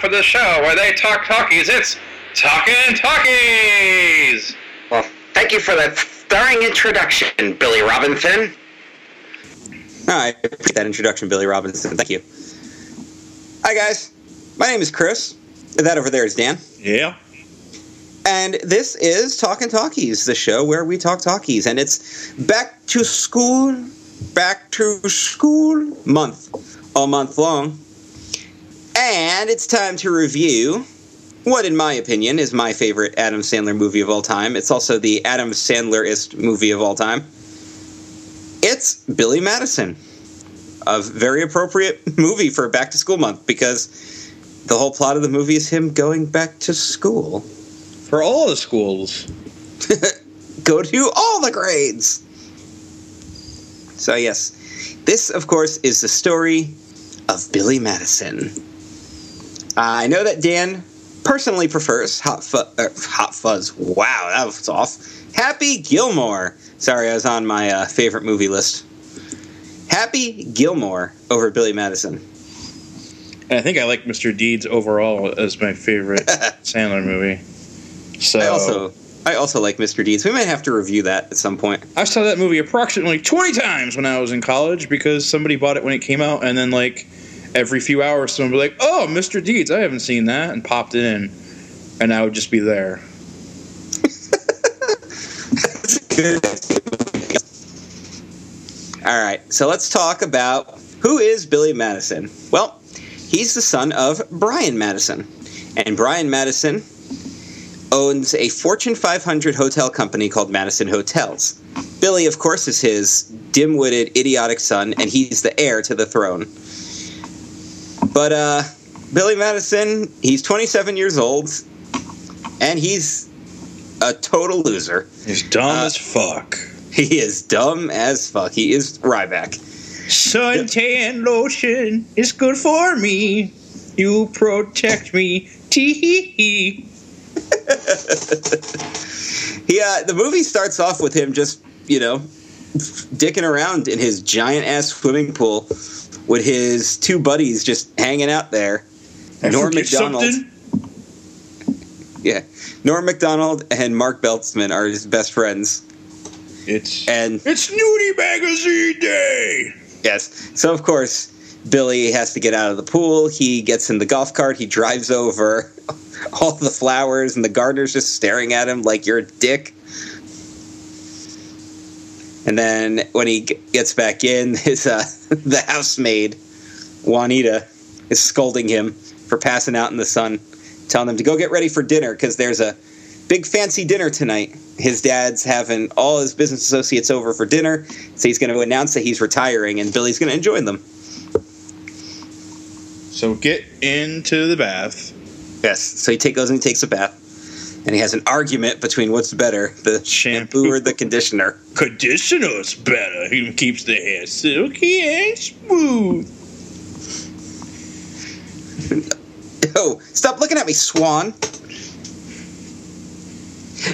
for the show where they talk talkies. It's Talking Talkies! Well, thank you for that stirring introduction, Billy Robinson. I appreciate that introduction, Billy Robinson. Thank you. Hi, guys. My name is Chris. That over there is Dan. Yeah. And this is Talking Talkies, the show where we talk talkies. And it's back to school, back to school month, all month long. And it's time to review what, in my opinion, is my favorite Adam Sandler movie of all time. It's also the Adam Sandlerist movie of all time. It's Billy Madison. A very appropriate movie for back to school month because the whole plot of the movie is him going back to school. For all the schools. Go to all the grades. So, yes, this, of course, is the story of Billy Madison. I know that Dan personally prefers Hot, Fu- uh, Hot Fuzz. Wow, that was off. Happy Gilmore. Sorry, I was on my uh, favorite movie list. Happy Gilmore over Billy Madison. And I think I like Mr. Deeds overall as my favorite Sandler movie. So I also I also like Mr. Deeds. We might have to review that at some point. I saw that movie approximately 20 times when I was in college because somebody bought it when it came out, and then like every few hours, someone would be like, "Oh, Mr. Deeds, I haven't seen that," and popped it in, and I would just be there. All right, so let's talk about who is Billy Madison. Well, he's the son of Brian Madison, and Brian Madison owns a Fortune 500 hotel company called Madison Hotels. Billy, of course, is his dim-witted, idiotic son, and he's the heir to the throne. But uh, Billy Madison, he's 27 years old, and he's a total loser. He's dumb Uh, as fuck. He is dumb as fuck. He is Ryback. Suntan lotion is good for me. You protect me. Tee hee hee. He, uh, the movie starts off with him just, you know, dicking around in his giant ass swimming pool with his two buddies just hanging out there. Norm Macdonald. Something? Yeah. Norm Macdonald and Mark Beltzman are his best friends. It's And it's nudie magazine day. Yes. So of course, Billy has to get out of the pool. He gets in the golf cart. He drives over all the flowers, and the gardener's just staring at him like you're a dick. And then when he g- gets back in, his uh, the housemaid Juanita is scolding him for passing out in the sun, telling him to go get ready for dinner because there's a big fancy dinner tonight. His dad's having all his business associates over for dinner, so he's going to announce that he's retiring, and Billy's going to join them. So get into the bath. Yes, so he take, goes and he takes a bath, and he has an argument between what's better, the shampoo or the conditioner. Conditioner's better. He keeps the hair silky and smooth. Oh, stop looking at me, Swan.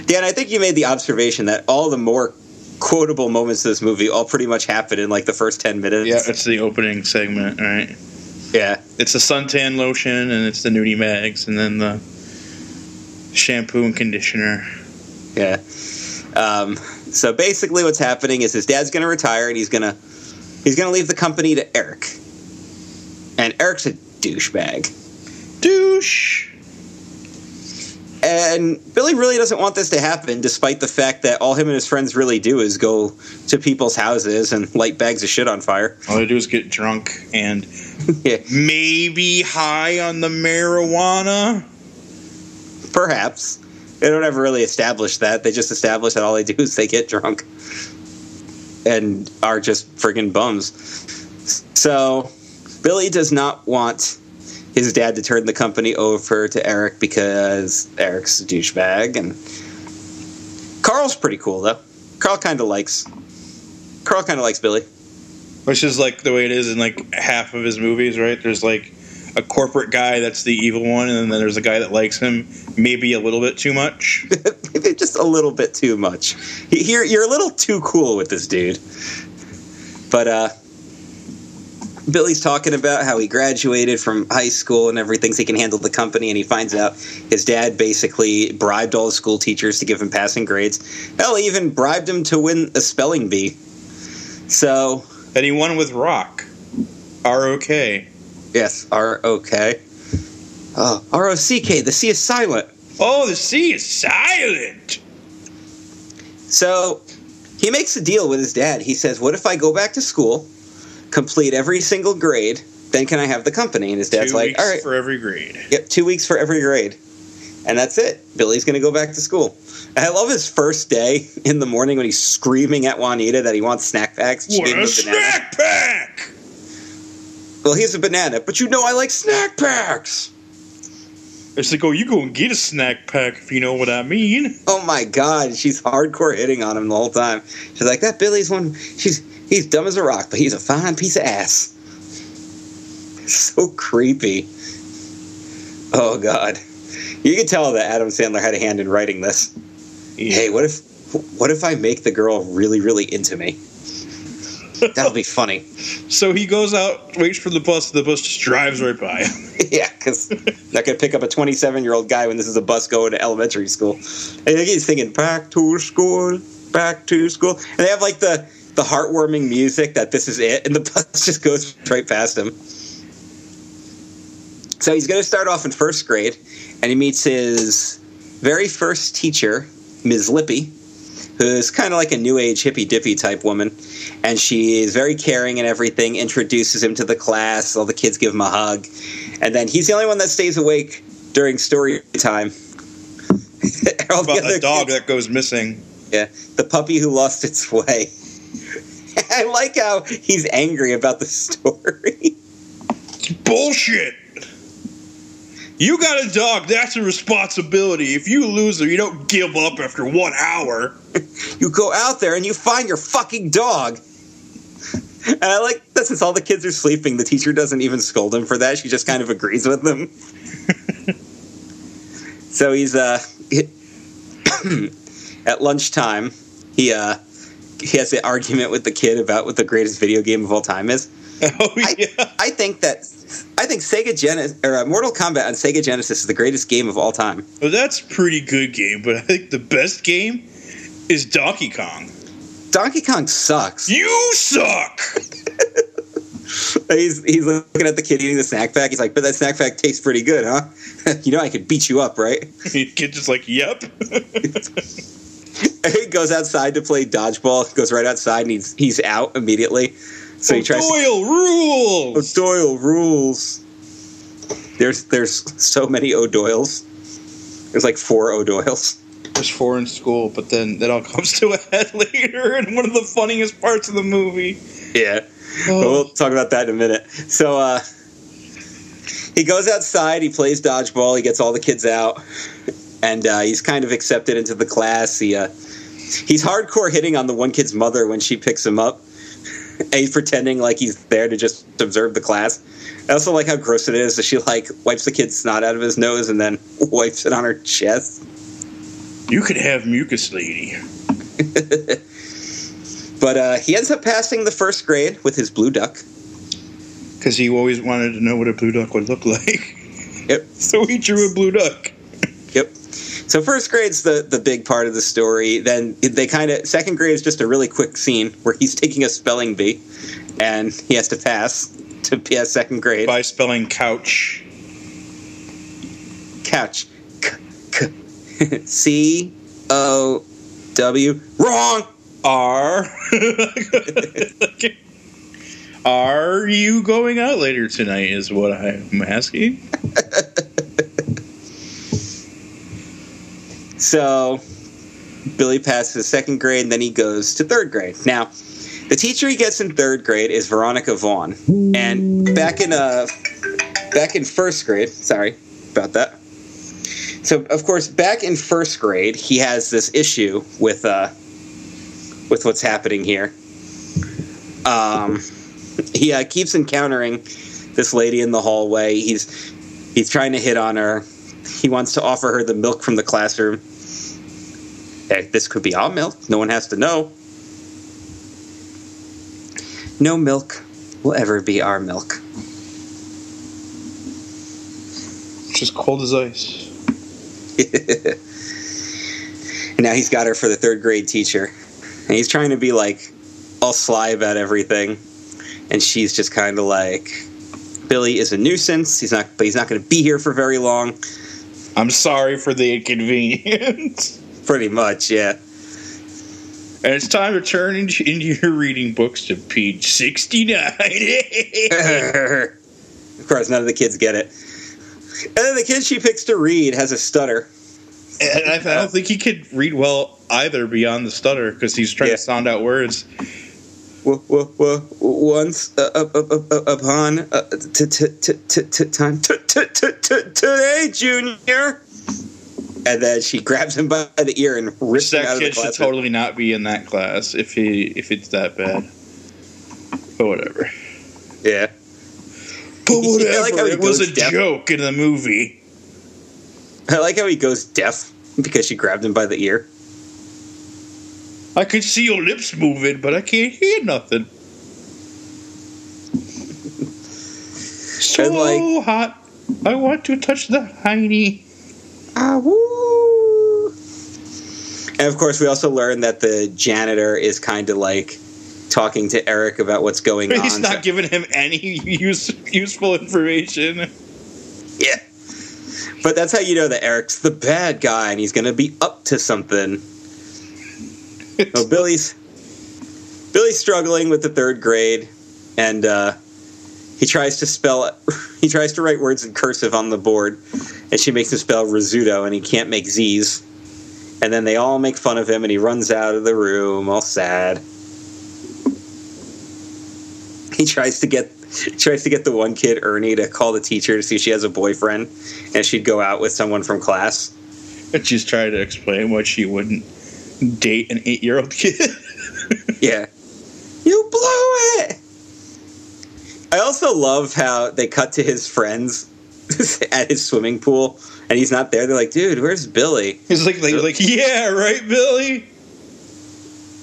Dan, I think you made the observation that all the more quotable moments of this movie all pretty much happen in like the first 10 minutes. Yeah, it's the opening segment, right? Yeah. It's the suntan lotion and it's the nudie mags and then the shampoo and conditioner. Yeah. Um, so basically, what's happening is his dad's going to retire, and he's going to he's going to leave the company to Eric. And Eric's a douchebag. Douche. And Billy really doesn't want this to happen, despite the fact that all him and his friends really do is go to people's houses and light bags of shit on fire. All they do is get drunk and yeah, maybe high on the marijuana. Perhaps. They don't ever really establish that. They just establish that all they do is they get drunk and are just friggin' bums. So Billy does not want his dad to turn the company over to Eric because Eric's a douchebag and Carl's pretty cool though. Carl kind of likes Carl kind of likes Billy. Which is like the way it is in like half of his movies, right? There's like a corporate guy that's the evil one, and then there's a guy that likes him maybe a little bit too much. Just a little bit too much. You're, you're a little too cool with this dude. But uh, Billy's talking about how he graduated from high school and everything, so he can handle the company, and he finds out his dad basically bribed all the school teachers to give him passing grades. Hell, he even bribed him to win a spelling bee. So, And he won with Rock. R O K. yes, R O K. Oh, R O C K, the C is silent. Oh, the C is silent. So he makes a deal with his dad. He says, What if I go back to school, complete every single grade, then can I have the company? And his dad's Two like, weeks All right, for every grade. yep, two weeks for every grade. And that's it. Billy's going to go back to school. And I love his first day in the morning when he's screaming at Juanita that he wants snack packs. What a snack pack! Well, here's a banana, but you know I like snack packs. It's like, oh, you go and get a snack pack if you know what I mean. Oh my god, she's hardcore hitting on him the whole time. She's like, that Billy's one. She's he's dumb as a rock, but he's a fine piece of ass. So creepy. Oh god, you can tell that Adam Sandler had a hand in writing this. Hey, what if what if I make the girl really really into me? That'll be funny. So he goes out, waits for the bus, the bus just drives right by yeah, because not gonna pick up a 27 year old guy when this is a bus going to elementary school. And he's thinking "Back to School, Back to School," and they have like the the heartwarming music that this is it, and the bus just goes right past him. So he's gonna start off in first grade, and he meets his very first teacher, Ms. Lippy, who's kind of like a new age hippy dippy type woman, and she is very caring and everything. Introduces him to the class. All the kids give him a hug, and then he's the only one that stays awake during story time. All the About other a dog kids- that goes missing. yeah, the puppy who lost its way. I like how he's angry about the story. Bullshit! You got a dog, that's a responsibility. If you lose her, you don't give up after one hour. you go out there and you find your fucking dog. And I like that since all the kids are sleeping, the teacher doesn't even scold him for that. She just kind of agrees with them. so he's uh at lunchtime, he uh he has an argument with the kid about what the greatest video game of all time is. Oh, yeah. I think that I think Sega Genesis or uh, Mortal Kombat on Sega Genesis is the greatest game of all time. Well, that's a pretty good game, but I think the best game is Donkey Kong. Donkey Kong sucks. You suck! He's he's looking at the kid eating the snack pack. He's like, "But that snack pack tastes pretty good, huh? you know, I could beat you up, right?" the Kid just like, yep. he goes outside to play dodgeball. Goes right outside, and he's he's out immediately. So he tries. To, Doyle rules! O'Doyle rules. There's there's so many O'Doyles. There's like four O'Doyles. There's four in school, but then that all comes to a head later in one of the funniest parts of the movie. Yeah. But Oh. we'll talk about that in a minute. So uh, he goes outside, he plays dodgeball, he gets all the kids out, and uh, he's kind of accepted into the class. He uh, he's hardcore hitting on the one kid's mother when she picks him up. And he's pretending like he's there to just observe the class. I also like how gross it is that she like wipes the kid's snot out of his nose and then wipes it on her chest. You could have mucus lady. But uh, he ends up passing the first grade with his blue duck. Because he always wanted to know what a blue duck would look like. Yep. So he drew a blue duck. Yep. So first grade's the the big part of the story. Then they kind of second grade is just a really quick scene where he's taking a spelling bee, and he has to pass to pass second grade. By spelling couch. Couch. C O W. Wrong. Are. Are you going out later tonight? Is what I'm asking. So Billy passes second grade, and then he goes to third grade. Now, the teacher he gets in third grade is Veronica Vaughn, and back in uh, back in first grade. Sorry about that. So, of course, back in first grade, he has this issue with uh, with what's happening here. Um, he uh, keeps encountering this lady in the hallway. He's he's trying to hit on her. He wants to offer her the milk from the classroom. This could be our milk. No one has to know. No milk. will ever be our milk. Just cold as ice. and now he's got her for the third grade teacher. And he's trying to be like all sly about everything. And she's just kind of like, Billy is a nuisance. He's not, but he's not going to be here for very long. I'm sorry for the inconvenience. Pretty much, yeah. And it's time to turn into, your reading books to page 69. of course, none of the kids get it. And then the kid she picks to read has a stutter. and I, I don't think he could read well either beyond the stutter because he's trying Yeah. to sound out words. W- w- w- once uh, uh, uh, upon uh, t- t- t- t- t- time today, Junior. And then she grabs him by the ear and rips him out That of the kid should totally not be in that class if he if it's that bad. But whatever. Yeah. But Yeah, whatever. like it was a deaf. joke in the movie. I like how he goes deaf because she grabbed him by the ear. I can see your lips moving, but I can't hear nothing. So like- hot. I want to touch the hiney. Ah, woo. And of course, we also learn that the janitor is kind of like talking to Eric about what's going on. He's not giving him any use, useful information. Yeah. But that's how you know that Eric's the bad guy and he's going to be up to something. So Billy's Billy's struggling with the third grade and uh, he tries to spell he tries to write words in cursive on the board and she makes him spell risotto and he can't make Z's. And then they all make fun of him and he runs out of the room all sad. He tries to get tries to get the one kid Ernie to call the teacher to see if she has a boyfriend and she'd go out with someone from class. And she's trying to explain why she wouldn't date an eight-year-old kid. Yeah. You blew it. I also love how they cut to his friends at his swimming pool and he's not there. They're like, dude, where's Billy? He's like, like, like, yeah, right, Billy.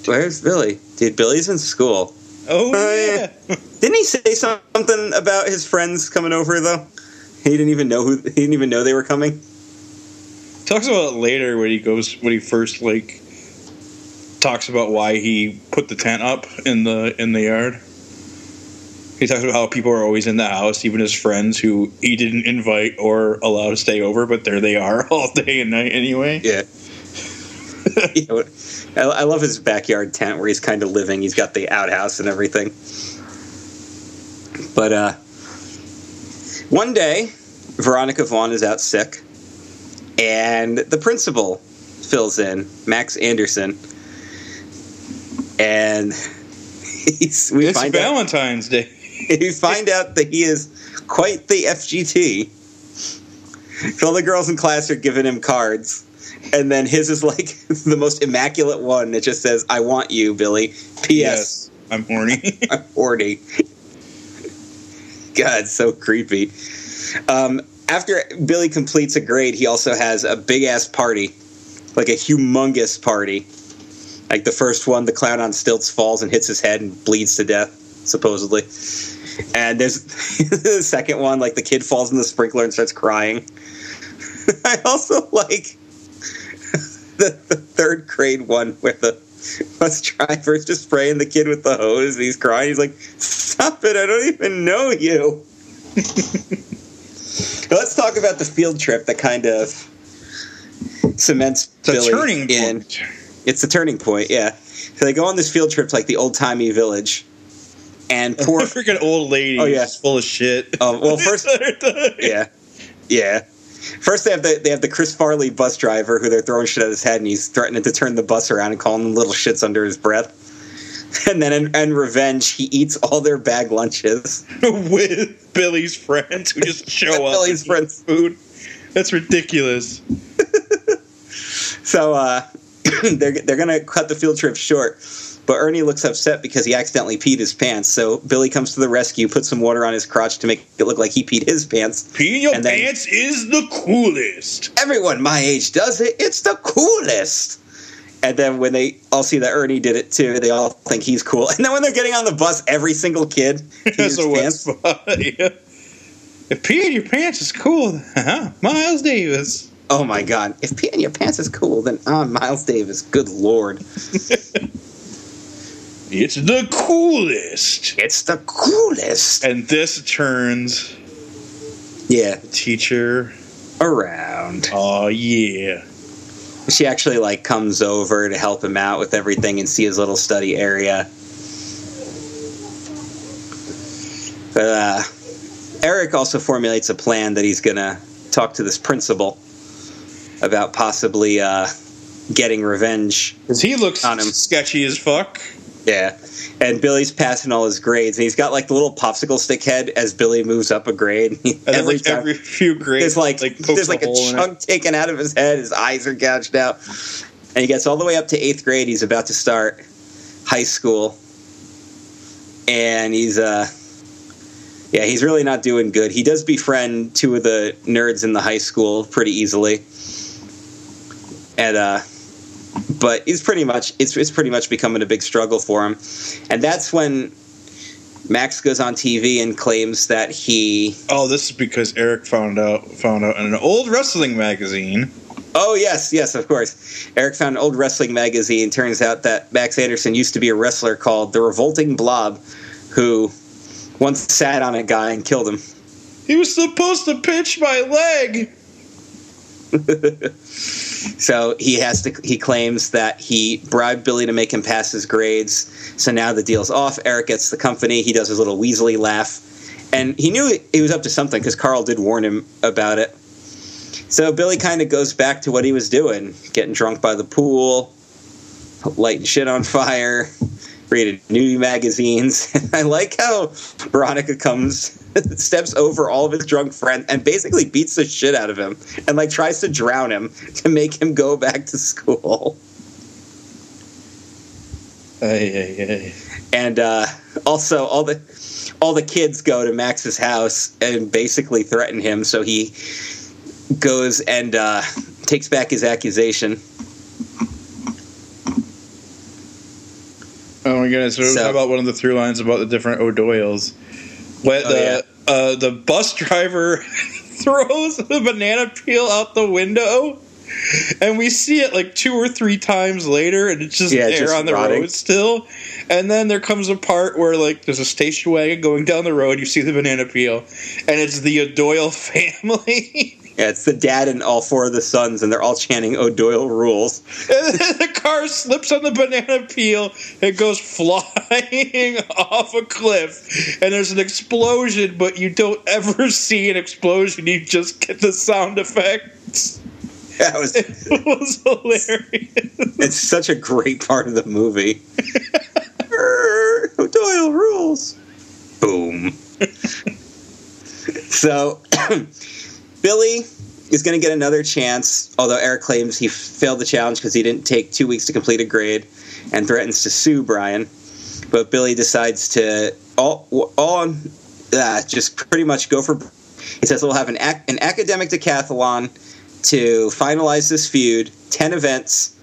Where's Billy? Dude, Billy's in school. Oh, Oh, yeah. Didn't he say something about his friends coming over though? He didn't even know who he didn't even know they were coming. Talks about it later when he goes when he first like talks about why he put the tent up in the in the yard. He talks about how people are always in the house, even his friends who he didn't invite or allow to stay over, but there they are all day and night anyway. Yeah. Yeah, I, I love his backyard tent where he's kind of living. He's got the outhouse and everything. But uh, one day, Veronica Vaughn is out sick, and the principal fills in, Max Anderson, and he's, we It's find out Valentine's Day. we find out that he is quite the FGT. All the girls in class are giving him cards, and then his is like the most immaculate one. It just says, "I want you, Billy." P.S. Yes, I'm horny. I'm 40. God, so creepy. Um, after Billy completes a grade, he also has a big ass party, like a humongous party. Like the first one, the clown on stilts falls and hits his head and bleeds to death, supposedly. And there's the second one, like the kid falls in the sprinkler and starts crying. I also like the, the third grade one where the bus driver is just spraying the kid with the hose and he's crying. He's like, Stop it, I don't even know you. Let's talk about the field trip that kind of cements It's a Billy turning in. point. It's the turning point, yeah. So they go on this field trip to like the old timey village, and poor. freaking old lady. Oh, yeah. full of shit. Oh, well, first- yeah, yeah. First, they have the they have the Chris Farley bus driver who they're throwing shit at his head, and he's threatening to turn the bus around and calling them little shits under his breath. And then in, in revenge, he eats all their bag lunches. with Billy's friends who just show up. Billy's friends. food. That's ridiculous. So uh, they're they're gonna cut the field trip short. But Ernie looks upset because he accidentally peed his pants. So Billy comes to the rescue, puts some water on his crotch to make it look like he peed his pants. Peeing your And then- pants is the coolest. Everyone my age does it. It's the coolest. And then when they all see that Ernie did it too, they all think he's cool. And then when they're getting on the bus, every single kid pees his pants. yeah. If pee in your pants is cool, huh? Miles Davis. Oh my god! If peeing your pants is cool, then I'm Miles Davis. Good lord, It's the coolest. it's the coolest. And this turns Yeah, the teacher. around. Oh yeah. She actually like comes over to help him out with everything and see his little study area. But uh, Eric also formulates a plan that he's gonna talk to this principal about possibly uh, getting revenge. Because he looks On him. sketchy as fuck. Yeah, and Billy's passing all his grades, and he's got like the little popsicle stick head as Billy moves up a grade. And every like every few grades, there's like, pokes there's like a it. chunk taken out of his head. His eyes are gouged out, and he gets all the way up to eighth grade. He's about to start high school, and he's uh, yeah, he's really not doing good. He does befriend two of the nerds in the high school pretty easily, and uh, but it's pretty much it's it's pretty much becoming a big struggle for him, and that's when. Max goes on TV and claims that he Oh, this is because Eric found out found out in an old wrestling magazine. Oh yes, yes, of course. Eric found an old wrestling magazine. Turns out that Max Anderson used to be a wrestler called the Revolting Blob, who once sat on a guy and killed him. He was supposed to pinch my leg. So he has to. He claims that he bribed Billy to make him pass his grades. So now the deal's off. Eric gets the company. He does his little Weasley laugh, and he knew he was up to something because Carl did warn him about it. So Billy kind of goes back to what he was doing, getting drunk by the pool, lighting shit on fire, reading new magazines. I like how Veronica comes, steps over all of his drunk friends, and basically beats the shit out of him, and like tries to drown him to make him go back to school. Ay, ay, ay. And uh, also, all the all the kids go to Max's house and basically threaten him. So he goes and uh, takes back his accusation. Oh my goodness! So, So- how about one of the through lines about the different O'Doyles? What Oh, the uh, the bus driver throws the banana peel out the window, and we see it like two or three times later, and it's just Yeah, there just on the rotting. road still. And then there comes a part where like there's a station wagon going down the road. You see the banana peel, and it's the Doyle family. Yeah, it's the dad and all four of the sons, and they're all chanting O'Doyle rules. And then the car slips on the banana peel and goes flying off a cliff. And there's an explosion, but you don't ever see an explosion. You just get the sound effects. That was It was hilarious. it's such a great part of the movie. O'Doyle rules. Boom. so Billy is going to get another chance, although Eric claims he failed the challenge because he didn't take two weeks to complete a grade and threatens to sue Brian. But Billy decides to all all uh, just pretty much go for. He says we'll have an ac- an academic decathlon to finalize this feud, ten events,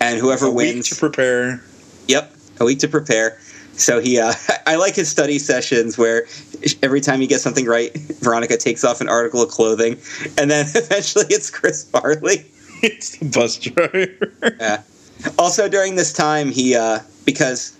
and whoever A week wins. to prepare. Yep, a week to prepare. So he, uh, I like his study sessions where every time he gets something right, Veronica takes off an article of clothing, and then eventually it's Chris Farley. It's the bus driver. Yeah. Also during this time, he uh, because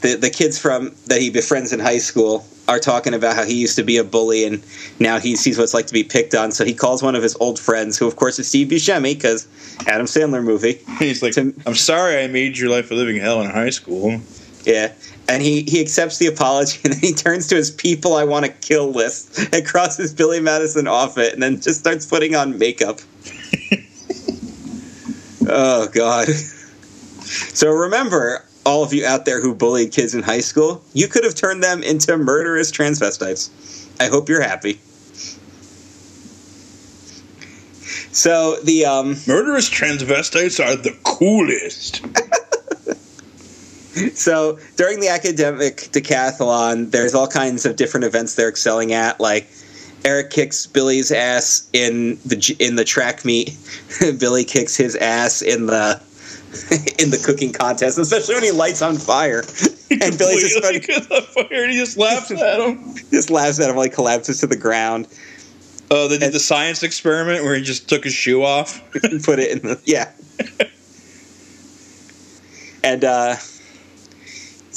the the kids from that he befriends in high school are talking about how he used to be a bully and now he sees what it's like to be picked on. So he calls one of his old friends, who of course is Steve Buscemi, because Adam Sandler movie. He's like, To- I'm sorry I made your life a living hell in high school. Yeah. And he, he accepts the apology and then he turns to his people I want to kill list and crosses Billy Madison off it and then just starts putting on makeup. oh, God. So remember, all of you out there who bullied kids in high school, you could have turned them into murderous transvestites. I hope you're happy. So the um, Murderous transvestites are the coolest. So during the academic decathlon, there's all kinds of different events they're excelling at. Like Eric kicks Billy's ass in the in the track meet. Billy kicks his ass in the in the cooking contest, especially when he lights on fire. And Billy's just, on fire and he just laughs at him. just laughs at him, like collapses to the ground. Oh, they did the science experiment where he just took his shoe off. and put it in the yeah. and uh,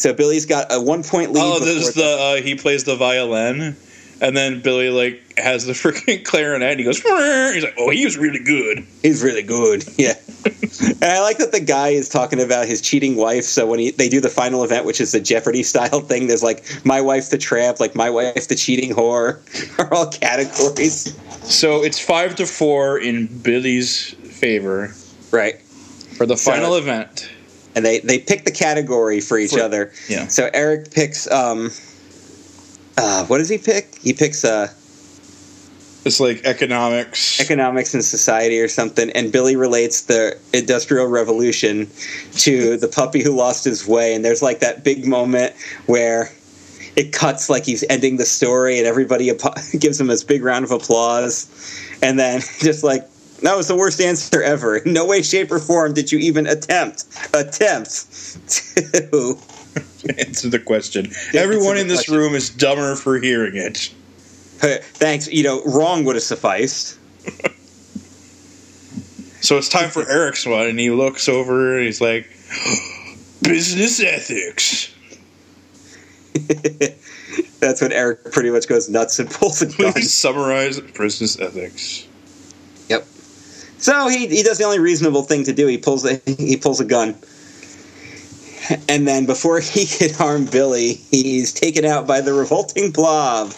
so Billy's got a one point lead. Oh, this is the uh, he plays the violin, and then Billy like has the freaking clarinet. And he goes, he's like, oh, he was really good. He's really good. Yeah. and I like that the guy is talking about his cheating wife. So when he, they do the final event, which is the Jeopardy style thing, there's like my wife the tramp, like my wife the cheating whore, are all categories. So it's five to four in Billy's favor Right. for the So- final event. And they, they pick the category for each For- other. yeah. So Eric picks um uh what does he pick? He picks uh It's like economics. economics and society or something and billy relates the industrial revolution to the puppy who lost his way and there's like that big moment where it cuts like he's ending the story and everybody gives him this big round of applause and then just like that was the worst answer ever in no way shape or form did you even attempt attempt to Answer the question. Everyone in this question. room is dumber for hearing it. thanks you know wrong would have sufficed So it's time for Eric's one, and he looks over and he's like, "Business ethics." that's when eric pretty much goes nuts and pulls a gun Please summarize business ethics. So he, he does the only reasonable thing to do. He pulls a he pulls a gun, and then before he can harm Billy, he's taken out by the revolting blob.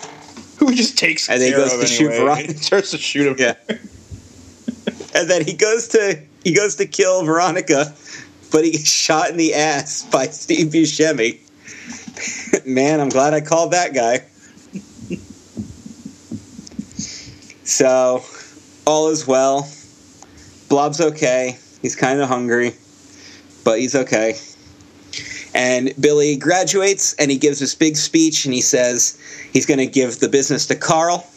Who just takes And then he goes to shoot. Veronica. He starts to shoot him. Yeah. And then he goes to he goes to kill Veronica, but he gets shot in the ass by Steve Buscemi. Man, I'm glad I called that guy. So, all is well. Blob's okay. He's kind of hungry, but he's okay. And Billy graduates and he gives this big speech and he says he's going to give the business to Carl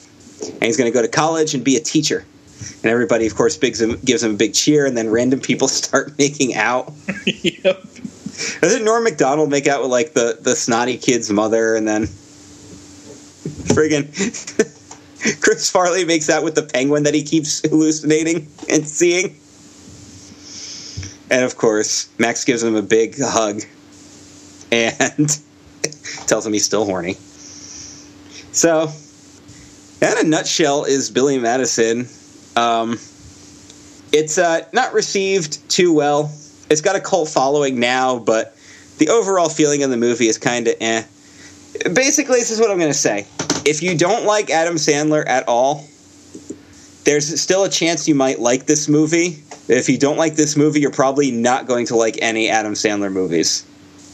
and he's going to go to college and be a teacher. And everybody, of course, bigs him, gives him a big cheer, and then random people start making out. yep. Doesn't Norm Macdonald make out with like the, the snotty kid's mother, and then friggin' Chris Farley makes out with the penguin that he keeps hallucinating and seeing. And of course, Max gives him a big hug and tells him he's still horny. So, in a nutshell is Billy Madison. Um, it's uh, not received too well. It's got a cult following now, but the overall feeling of the movie is kind of eh. Basically, this is what I'm going to say. If you don't like Adam Sandler at all, there's still a chance you might like this movie. If you don't like this movie, you're probably not going to like any Adam Sandler movies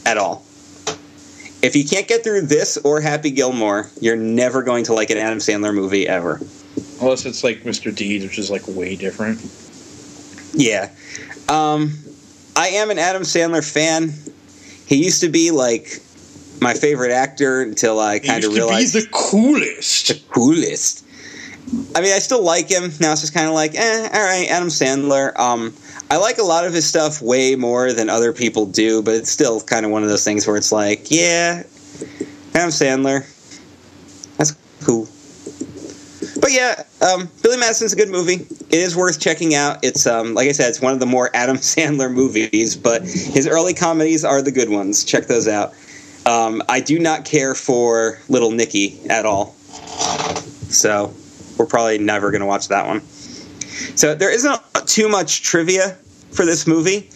at all. If you can't get through this or Happy Gilmore, you're never going to like an Adam Sandler movie ever. Unless it's like Mr. Deeds, which is like way different. Yeah. Um, I am an Adam Sandler fan. He used to be like my favorite actor until I kind of realized he's the coolest. The coolest. I mean, I still like him. Now it's just kind of like, eh, all right, Adam Sandler. Um, I like a lot of his stuff way more than other people do, but it's still kind of one of those things where it's like, yeah, Adam Sandler. That's cool. But yeah, um, Billy Madison's a good movie. It is worth checking out. It's um, like I said, it's one of the more Adam Sandler movies, but his early comedies are the good ones. Check those out. Um, I do not care for Little Nicky at all, so we're probably never going to watch that one. So there isn't too much trivia for this movie.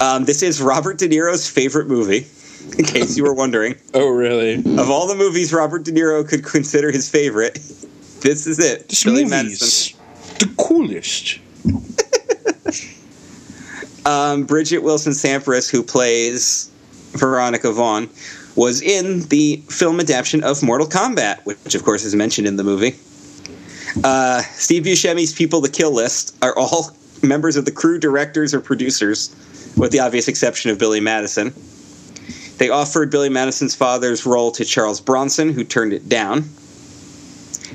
Um, this is Robert De Niro's favorite movie, in case you were wondering. Oh, really? Of all the movies Robert De Niro could consider his favorite, this is it. This Billy movie Madison. is the coolest. um, Bridgette Wilson Sampras, who plays Veronica Vaughn, was in the film adaptation of Mortal Kombat, which of course is mentioned in the movie. Uh, Steve Buscemi's People to Kill list are all members of the crew, directors, or producers, with the obvious exception of Billy Madison. They offered Billy Madison's father's role to Charles Bronson, who turned it down.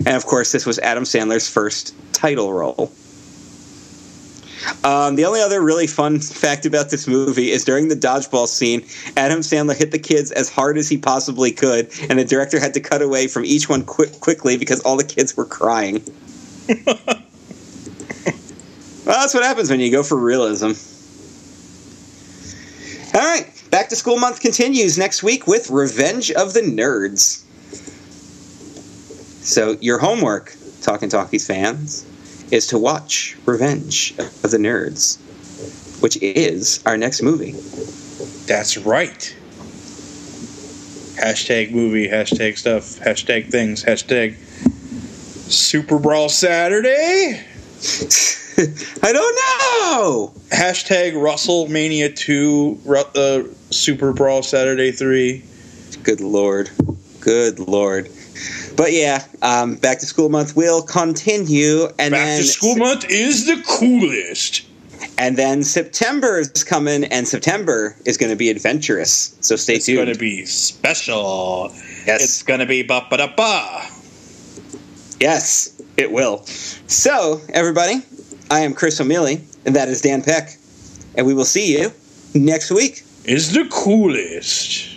And of course, this was Adam Sandler's first title role. Um, the only other really fun fact about this movie is during the dodgeball scene, Adam Sandler hit the kids as hard as he possibly could, and the director had to cut away from each one quick, quickly because all the kids were crying. well, that's what happens when you go for realism. All right, back to school month continues next week with Revenge of the Nerds. So, your homework, Talking Talkies fans, is to watch Revenge of the Nerds, which is our next movie. That's right. Hashtag movie, hashtag stuff, hashtag things, hashtag Super Brawl Saturday, I don't know. hashtag WrestleMania 2, uh, Super Brawl Saturday 3. Good lord. Good lord. But yeah, um, back to school month will continue, and Back then to school month is the coolest. and then September is coming, and September is going to be adventurous. So stay It's tuned. It's going to be special. yes, It's going to be ba ba da ba. yes, it will. So everybody, I am Chris O'Mealy, and that is Dan Peck, and we will see you next week. Is the coolest.